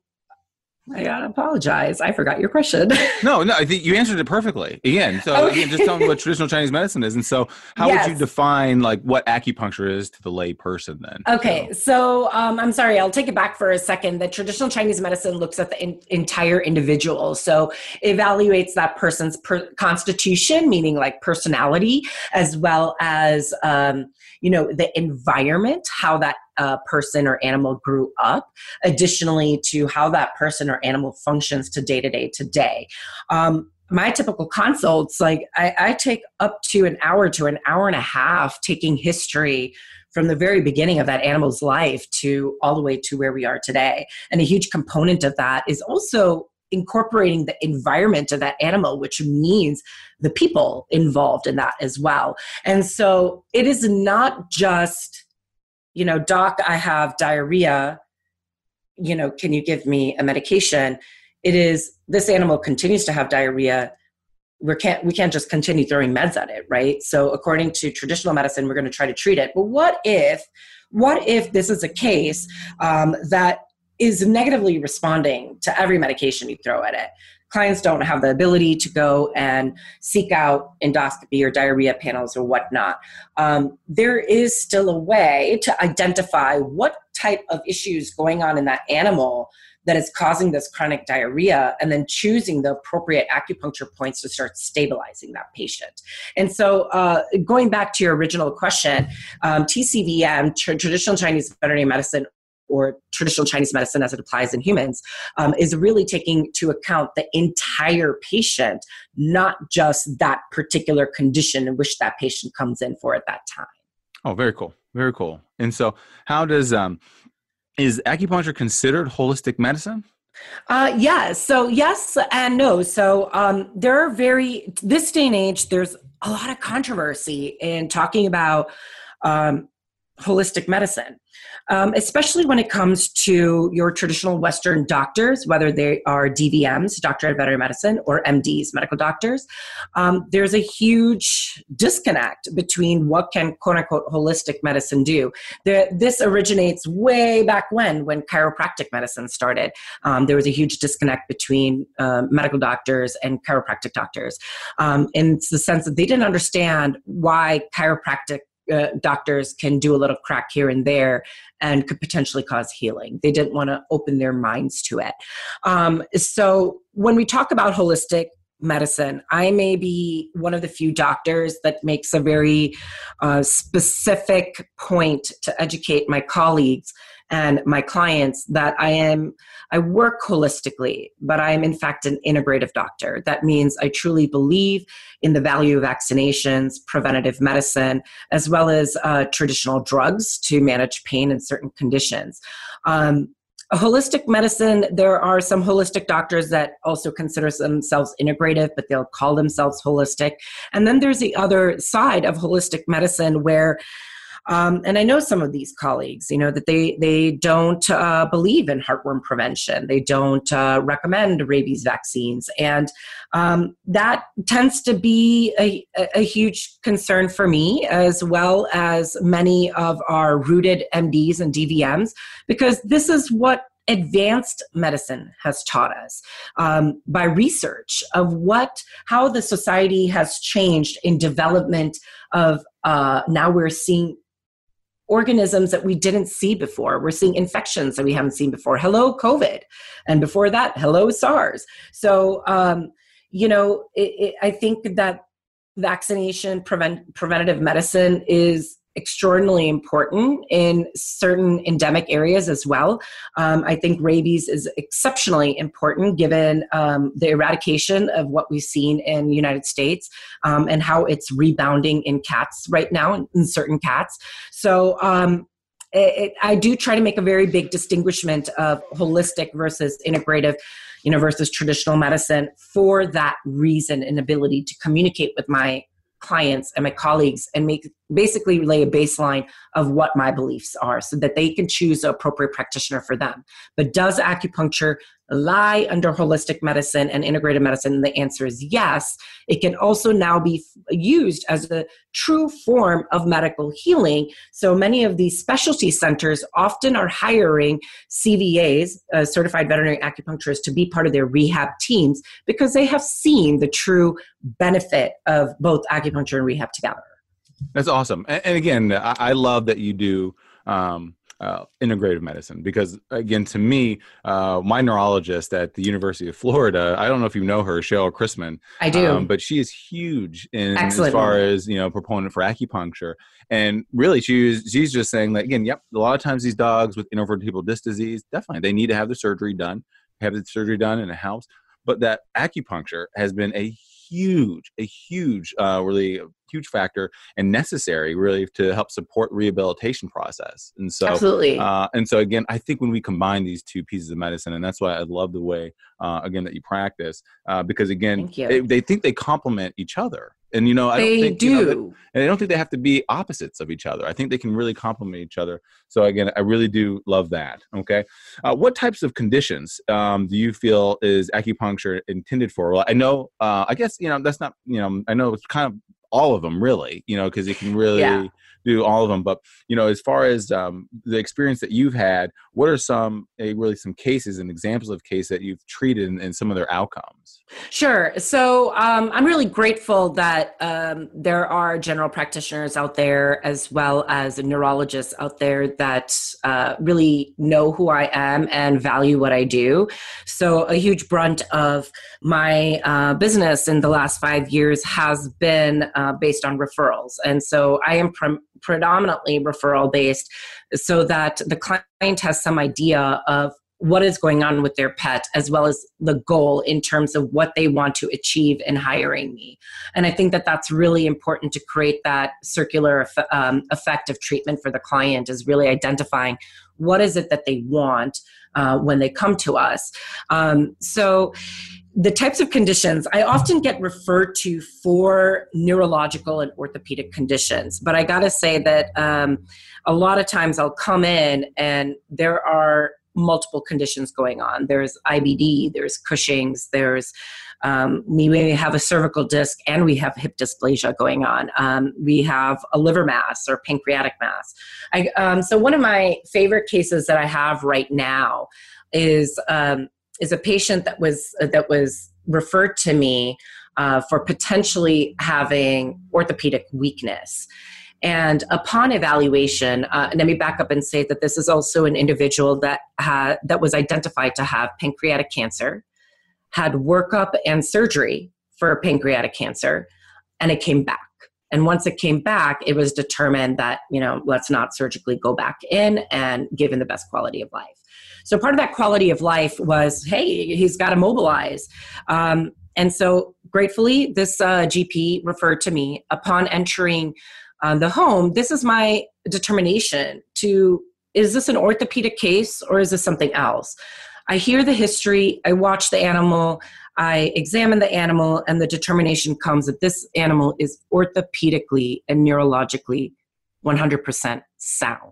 I gotta apologize. I forgot your question. no, no, I think you answered it perfectly. Again, so okay. again, just tell me what traditional Chinese medicine is, and so how yes. would you define like what acupuncture is to the lay person then? Okay, so, so um, I'm sorry, I'll take it back for a second. The traditional Chinese medicine looks at the in- entire individual, so evaluates that person's per- constitution, meaning like personality, as well as um, you know the environment, how that uh, person or animal grew up, additionally to how that person or animal functions to day to day to day. Um, my typical consults, like I, I take up to an hour to an hour and a half taking history from the very beginning of that animal's life to all the way to where we are today. And a huge component of that is also incorporating the environment of that animal, which means the people involved in that as well. And so it is not just you know, doc, I have diarrhea. You know, can you give me a medication? It is this animal continues to have diarrhea. We can't we can't just continue throwing meds at it, right? So according to traditional medicine, we're going to try to treat it. But what if what if this is a case um, that is negatively responding to every medication you throw at it? Clients don't have the ability to go and seek out endoscopy or diarrhea panels or whatnot, um, there is still a way to identify what type of issues going on in that animal that is causing this chronic diarrhea and then choosing the appropriate acupuncture points to start stabilizing that patient. And so, uh, going back to your original question, um, TCVM, tra- traditional Chinese veterinary medicine, or traditional Chinese medicine as it applies in humans, um, is really taking to account the entire patient, not just that particular condition in which that patient comes in for at that time. Oh, very cool. Very cool. And so, how does um, is acupuncture considered holistic medicine? Uh, yes. So yes and no. So um, there are very this day and age. There's a lot of controversy in talking about um, holistic medicine um, especially when it comes to your traditional Western doctors, whether they are DVMs, Doctor of Veterinary Medicine, or MDs, medical doctors. Um, there's a huge disconnect between what can quote unquote holistic medicine do. The, this originates way back when, when chiropractic medicine started. Um, there was a huge disconnect between uh, medical doctors and chiropractic doctors um, in the sense that they didn't understand why chiropractic uh, doctors can do a little crack here and there and could potentially cause healing. They didn't want to open their minds to it. Um, so when we talk about holistic medicine, I may be one of the few doctors that makes a very uh, specific point to educate my colleagues and my clients that I am I work holistically, but I am in fact an integrative doctor. That means I truly believe in the value of vaccinations, preventative medicine, as well as uh, traditional drugs to manage pain in certain conditions. Um, holistic medicine, there are some holistic doctors that also consider themselves integrative, but they'll call themselves holistic. And then there's the other side of holistic medicine where um, and I know some of these colleagues, you know, that they they don't uh, believe in heartworm prevention. They don't uh, recommend rabies vaccines, and um, that tends to be a, a huge concern for me, as well as many of our rooted MDs and DVMs, because this is what advanced medicine has taught us um, by research of what how the society has changed in development of uh, now we're seeing organisms that we didn't see before. We're seeing infections that we haven't seen before. Hello, COVID. And before that, hello, SARS. So, um, you know, it, it, I think that vaccination, prevent, preventative medicine is extraordinarily important in certain endemic areas as well. Um, I think rabies is exceptionally important given um, the eradication of what we've seen in the United States um, and how it's rebounding in cats right now, in, in certain cats. So um, it, it, I do try to make a very big distinguishment of holistic versus integrative you know versus traditional medicine for that reason and ability to communicate with my clients and my colleagues and make basically lay a baseline of what my beliefs are so that they can choose the appropriate practitioner for them. But does acupuncture lie under holistic medicine and integrated medicine? And the answer is yes. It can also now be used as a true form of medical healing. So many of these specialty centers often are hiring CVAs, uh, certified veterinary acupuncturists, to be part of their rehab teams because they have seen the true benefit of both acupuncture and rehab together. That's awesome. And, and again, I, I, love that you do um, uh, integrative medicine because, again, to me, uh, my neurologist at the University of Florida, I don't know if you know her, Cheryl Chrisman. I do. Um, but she is huge in Excellent. as far as, you know, proponent for acupuncture. And really, she's, she's just saying that, again, yep, a lot of times these dogs with intervertebral disc disease, definitely, they need to have the surgery done, have the surgery done in a house. But that acupuncture has been a huge, a huge, uh, really huge factor and necessary really to help support rehabilitation process. And so, absolutely. Uh, and so again, I think when we combine these two pieces of medicine, and that's why I love the way uh, again that you practice, uh, because again, they, they think they complement each other. And you know, I they don't think do. You know, and I don't think they have to be opposites of each other. I think they can really complement each other. So again, I really do love that. Okay, uh, what types of conditions um, do you feel is acupuncture intended for? Well, I know, uh, I guess you know that's not you know I know it's kind of all of them really you know because it can really yeah. Do all of them. But you know, as far as um, the experience that you've had, what are some uh, really some cases and examples of case that you've treated and, and some of their outcomes? Sure. So um, I'm really grateful that um, there are general practitioners out there as well as neurologists out there that uh, really know who I am and value what I do. So a huge brunt of my uh, business in the last five years has been uh, based on referrals, and so I am pre- predominantly referral based, so that the client has some idea of what is going on with their pet as well as the goal in terms of what they want to achieve in hiring me. And i think that that's really important to create that circular um, effect of treatment for the client is really identifying what is it that they want uh, when they come to us. Um, so the types of conditions I often get referred to for neurological and orthopedic conditions, but I gotta say that um, a lot of times I'll come in and there are multiple conditions going on. There's IBD, there's Cushing's, there's um, we may have a cervical disc and we have hip dysplasia going on. Um, we have a liver mass or pancreatic mass. I, um, so one of my favorite cases that I have right now is um, is a patient that was uh, that was referred to me uh, for potentially having orthopedic weakness. And upon evaluation, uh, let me back up and say that this is also an individual that had, that was identified to have pancreatic cancer, had workup and surgery for pancreatic cancer, and it came back. And once it came back, it was determined that you know let's not surgically go back in and give him the best quality of life. So part of that quality of life was, hey, he's got to mobilize. Um, and so gratefully, this uh, GP referred to me upon entering uh, the home, this is my determination to is this an orthopedic case or is this something else? I hear the history, I watch the animal, I examine the animal, and the determination comes that this animal is orthopedically and neurologically 100% sound.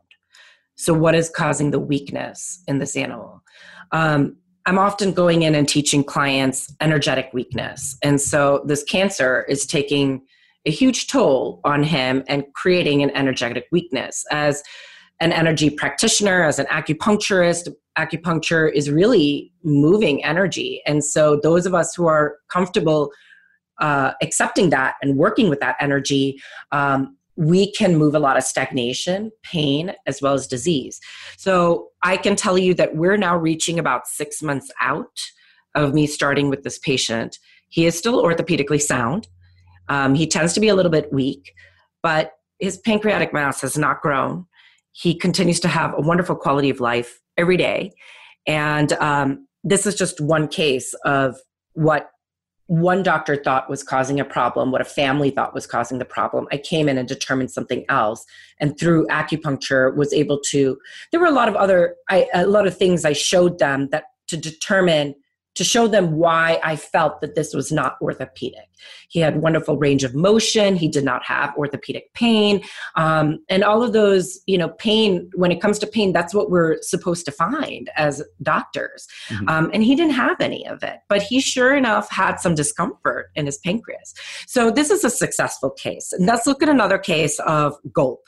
So, what is causing the weakness in this animal? Um, I'm often going in and teaching clients energetic weakness. And so, this cancer is taking a huge toll on him and creating an energetic weakness. As an energy practitioner, as an acupuncturist, acupuncture is really moving energy. And so, those of us who are comfortable uh, accepting that and working with that energy, um, we can move a lot of stagnation, pain, as well as disease. So, I can tell you that we're now reaching about six months out of me starting with this patient. He is still orthopedically sound. Um, he tends to be a little bit weak, but his pancreatic mass has not grown. He continues to have a wonderful quality of life every day. And um, this is just one case of what one doctor thought was causing a problem, what a family thought was causing the problem. I came in and determined something else, and through acupuncture was able to. There were a lot of other, I, a lot of things I showed them that to determine to show them why I felt that this was not orthopedic. He had wonderful range of motion. He did not have orthopedic pain, um, and all of those, you know, pain. When it comes to pain, that's what we're supposed to find as doctors. Mm-hmm. Um, and he didn't have any of it, but he sure enough had some discomfort in his pancreas. So this is a successful case. And let's look at another case of GOLP.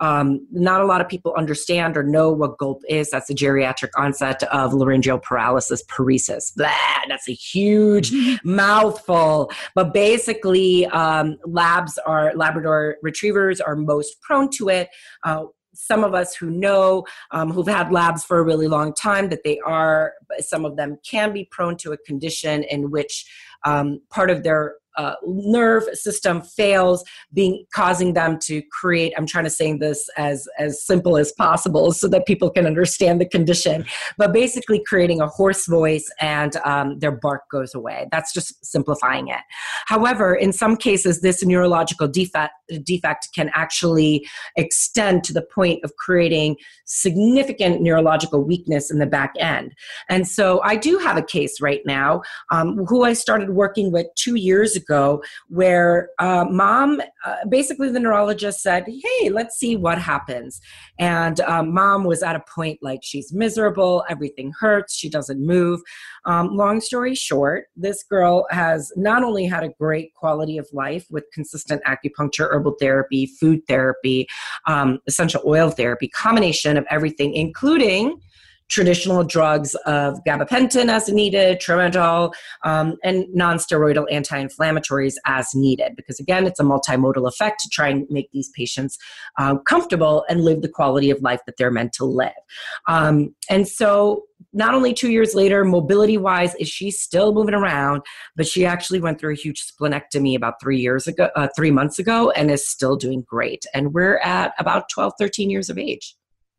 Um, not a lot of people understand or know what GOLP is. That's the geriatric onset of laryngeal paralysis, paresis. Blah, that's a huge mouthful. But basically, um, labs are Labrador retrievers are most prone to it. Uh, some of us who know um, who've had labs for a really long time that they are some of them can be prone to a condition in which um, part of their uh, nerve system fails, being causing them to create. I'm trying to say this as as simple as possible so that people can understand the condition. But basically, creating a hoarse voice and um, their bark goes away. That's just simplifying it. However, in some cases, this neurological defect defect can actually extend to the point of creating significant neurological weakness in the back end. And so, I do have a case right now um, who I started working with two years ago ago where uh, mom, uh, basically the neurologist said, Hey, let's see what happens. And um, mom was at a point like she's miserable, everything hurts, she doesn't move. Um, long story short, this girl has not only had a great quality of life with consistent acupuncture, herbal therapy, food therapy, um, essential oil therapy, combination of everything, including traditional drugs of gabapentin as needed, tramadol, um, and non-steroidal anti-inflammatories as needed. Because again, it's a multimodal effect to try and make these patients uh, comfortable and live the quality of life that they're meant to live. Um, and so not only two years later, mobility wise, is she still moving around, but she actually went through a huge splenectomy about three years ago, uh, three months ago, and is still doing great. And we're at about 12, 13 years of age.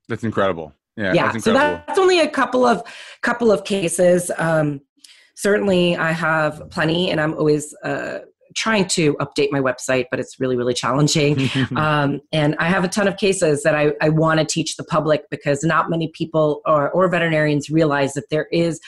That's incredible. Yeah, yeah. That's so that's only a couple of couple of cases. Um, certainly, I have plenty, and I'm always uh, trying to update my website, but it's really, really challenging. um, and I have a ton of cases that I, I want to teach the public because not many people or, or veterinarians realize that there is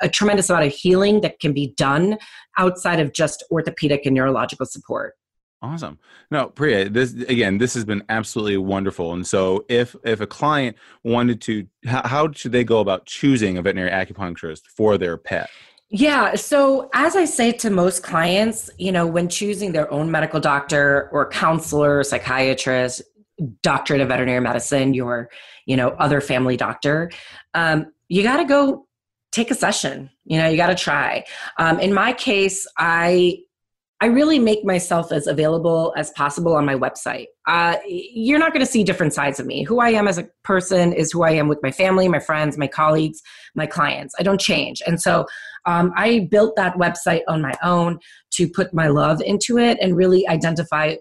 a tremendous amount of healing that can be done outside of just orthopedic and neurological support. Awesome. No, Priya, this again, this has been absolutely wonderful. And so if if a client wanted to how, how should they go about choosing a veterinary acupuncturist for their pet? Yeah. So, as I say to most clients, you know, when choosing their own medical doctor or counselor, psychiatrist, doctorate of veterinary medicine, your, you know, other family doctor, um, you got to go take a session. You know, you got to try. Um, in my case, I I really make myself as available as possible on my website. Uh, you're not going to see different sides of me. Who I am as a person is who I am with my family, my friends, my colleagues, my clients. I don't change. And so um, I built that website on my own to put my love into it and really identify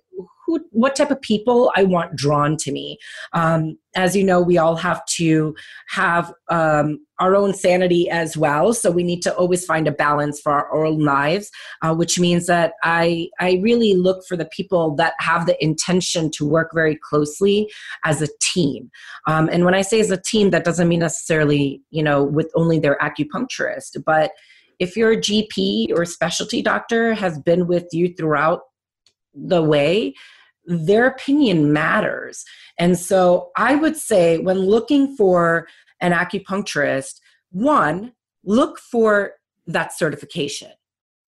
who, what type of people I want drawn to me. Um, as you know, we all have to have um, our own sanity as well. So we need to always find a balance for our own lives, uh, which means that I I really look for the people that have the intention to work very closely as a team. Um, and when I say as a team, that doesn't mean necessarily you know with only their acupuncturist, but if your GP or specialty doctor has been with you throughout the way, their opinion matters. And so I would say when looking for an acupuncturist, one, look for that certification.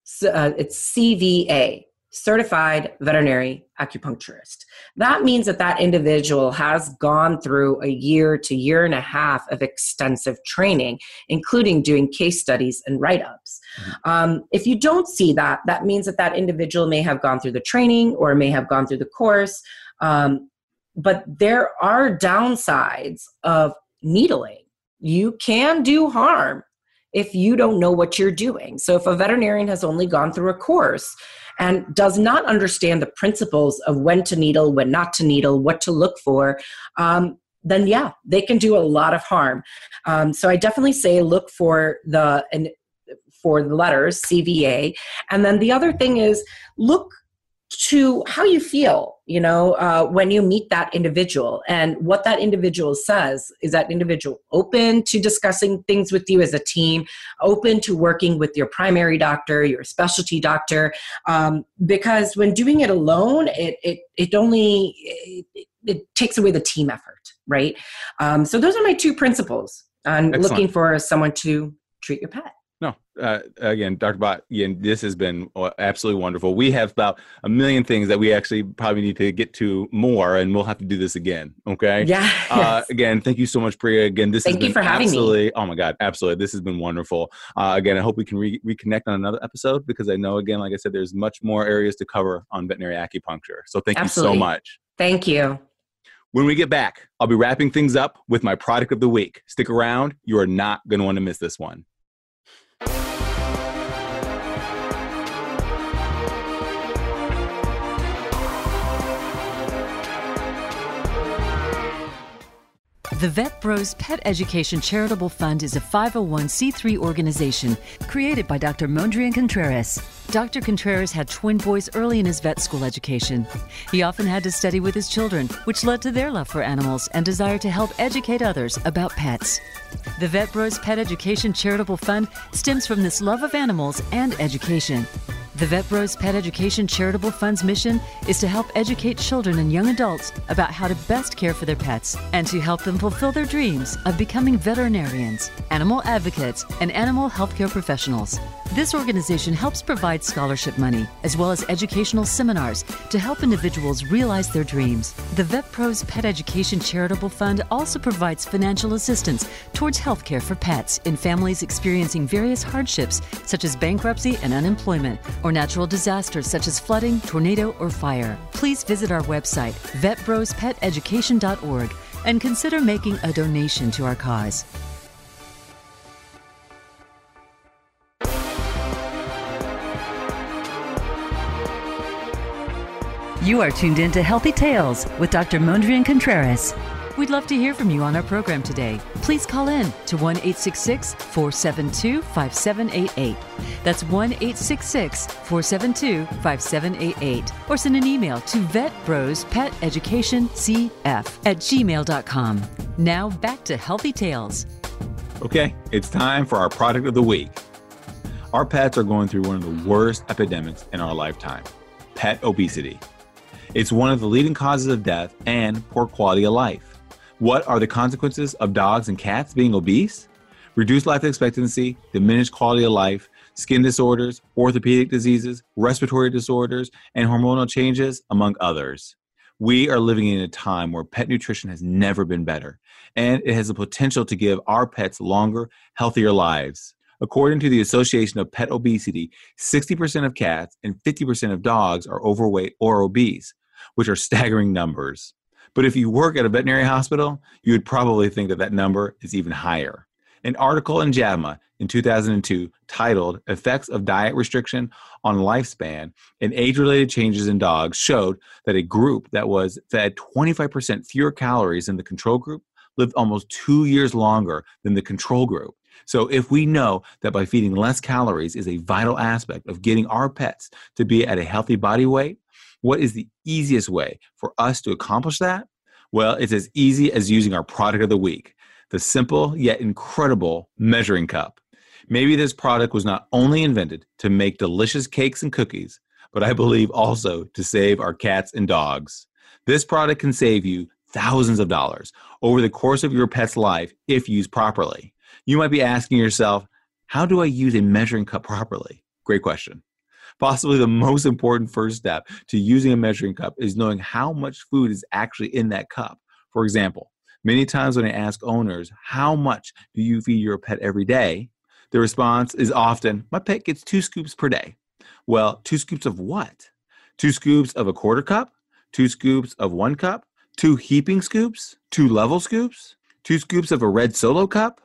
So, uh, it's CVA, certified veterinary acupuncturist. That means that that individual has gone through a year to year and a half of extensive training, including doing case studies and write ups. Mm-hmm. Um, if you don't see that, that means that that individual may have gone through the training or may have gone through the course. Um, but there are downsides of needling. You can do harm if you don't know what you're doing. So, if a veterinarian has only gone through a course and does not understand the principles of when to needle, when not to needle, what to look for, um, then yeah, they can do a lot of harm. Um, so, I definitely say look for the and for the letters CVA, and then the other thing is look to how you feel you know uh, when you meet that individual. And what that individual says is that individual open to discussing things with you as a team open to working with your primary doctor your specialty doctor um, because when doing it alone it it, it only it, it takes away the team effort right? Um, so those are my two principles on Excellent. looking for someone to treat your pet no, uh, again, Dr. Bhatt, again, this has been uh, absolutely wonderful. We have about a million things that we actually probably need to get to more, and we'll have to do this again. Okay. Yeah. Uh, again, thank you so much, Priya. Again, this thank has you for having absolutely, me. Oh my God, absolutely. This has been wonderful. Uh, again, I hope we can re- reconnect on another episode because I know, again, like I said, there's much more areas to cover on veterinary acupuncture. So thank absolutely. you so much. Thank you. When we get back, I'll be wrapping things up with my product of the week. Stick around. You are not going to want to miss this one. The Vet Bros Pet Education Charitable Fund is a 501c3 organization created by Dr. Mondrian Contreras. Dr. Contreras had twin boys early in his vet school education. He often had to study with his children, which led to their love for animals and desire to help educate others about pets. The Vet Bros Pet Education Charitable Fund stems from this love of animals and education. The Vet Bros Pet Education Charitable Fund's mission is to help educate children and young adults about how to best care for their pets and to help them fulfill their dreams of becoming veterinarians, animal advocates, and animal healthcare professionals. This organization helps provide scholarship money as well as educational seminars to help individuals realize their dreams. The Vet Bros Pet Education Charitable Fund also provides financial assistance towards healthcare for pets in families experiencing various hardships such as bankruptcy and unemployment or natural disasters such as flooding, tornado, or fire. Please visit our website, vetbrospeteducation.org, and consider making a donation to our cause. You are tuned in to Healthy Tales with Dr. Mondrian Contreras. We'd love to hear from you on our program today. Please call in to 1 866 472 5788. That's 1 866 472 5788. Or send an email to vetbrospeteducationcf at gmail.com. Now back to Healthy Tales. Okay, it's time for our product of the week. Our pets are going through one of the worst epidemics in our lifetime pet obesity. It's one of the leading causes of death and poor quality of life. What are the consequences of dogs and cats being obese? Reduced life expectancy, diminished quality of life, skin disorders, orthopedic diseases, respiratory disorders, and hormonal changes, among others. We are living in a time where pet nutrition has never been better, and it has the potential to give our pets longer, healthier lives. According to the Association of Pet Obesity, 60% of cats and 50% of dogs are overweight or obese, which are staggering numbers. But if you work at a veterinary hospital, you would probably think that that number is even higher. An article in JAVMA in 2002 titled Effects of Diet Restriction on Lifespan and Age Related Changes in Dogs showed that a group that was fed 25% fewer calories than the control group lived almost two years longer than the control group. So, if we know that by feeding less calories is a vital aspect of getting our pets to be at a healthy body weight, what is the easiest way for us to accomplish that? Well, it's as easy as using our product of the week, the simple yet incredible measuring cup. Maybe this product was not only invented to make delicious cakes and cookies, but I believe also to save our cats and dogs. This product can save you thousands of dollars over the course of your pet's life if used properly. You might be asking yourself, how do I use a measuring cup properly? Great question. Possibly the most important first step to using a measuring cup is knowing how much food is actually in that cup. For example, many times when I ask owners, how much do you feed your pet every day? The response is often, my pet gets two scoops per day. Well, two scoops of what? Two scoops of a quarter cup? Two scoops of one cup? Two heaping scoops? Two level scoops? Two scoops of a red solo cup?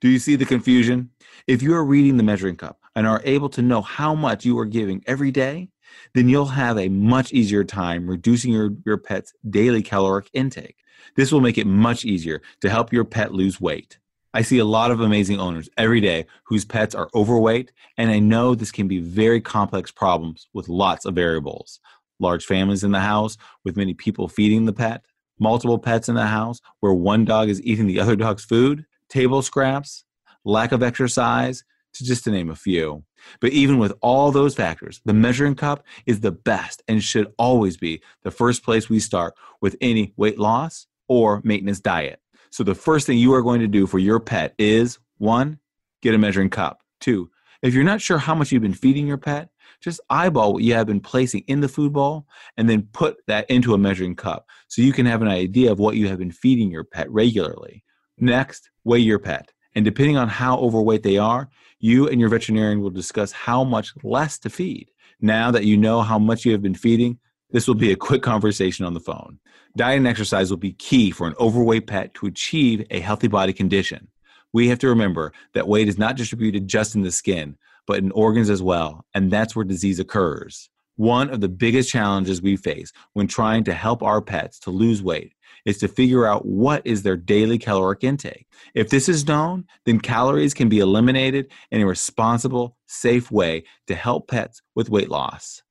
Do you see the confusion? If you are reading the measuring cup and are able to know how much you are giving every day, then you'll have a much easier time reducing your, your pet's daily caloric intake. This will make it much easier to help your pet lose weight. I see a lot of amazing owners every day whose pets are overweight, and I know this can be very complex problems with lots of variables. Large families in the house with many people feeding the pet, multiple pets in the house where one dog is eating the other dog's food, table scraps, lack of exercise, to just to name a few. But even with all those factors, the measuring cup is the best and should always be the first place we start with any weight loss or maintenance diet. So the first thing you are going to do for your pet is one, get a measuring cup. Two, if you're not sure how much you've been feeding your pet, just eyeball what you have been placing in the food bowl and then put that into a measuring cup so you can have an idea of what you have been feeding your pet regularly. Next, weigh your pet. And depending on how overweight they are, you and your veterinarian will discuss how much less to feed. Now that you know how much you have been feeding, this will be a quick conversation on the phone. Diet and exercise will be key for an overweight pet to achieve a healthy body condition. We have to remember that weight is not distributed just in the skin, but in organs as well, and that's where disease occurs. One of the biggest challenges we face when trying to help our pets to lose weight is to figure out what is their daily caloric intake. If this is known, then calories can be eliminated in a responsible, safe way to help pets with weight loss.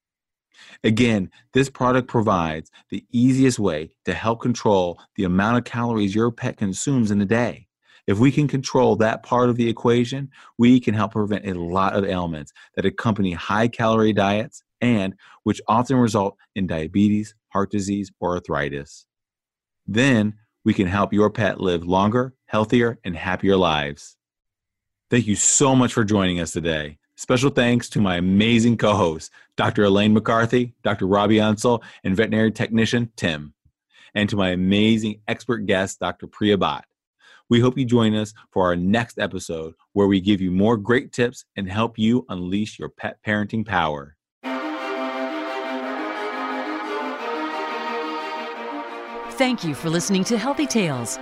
Again, this product provides the easiest way to help control the amount of calories your pet consumes in a day. If we can control that part of the equation, we can help prevent a lot of ailments that accompany high calorie diets and which often result in diabetes, heart disease, or arthritis. Then we can help your pet live longer, healthier, and happier lives. Thank you so much for joining us today. Special thanks to my amazing co hosts, Dr. Elaine McCarthy, Dr. Robbie Unsell, and veterinary technician Tim, and to my amazing expert guest, Dr. Priya Bhatt. We hope you join us for our next episode where we give you more great tips and help you unleash your pet parenting power. Thank you for listening to Healthy Tales.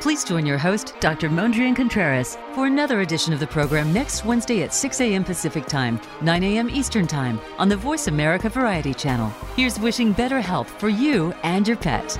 Please join your host, Dr. Mondrian Contreras, for another edition of the program next Wednesday at 6 a.m. Pacific Time, 9 a.m. Eastern Time on the Voice America Variety Channel. Here's wishing better health for you and your pet.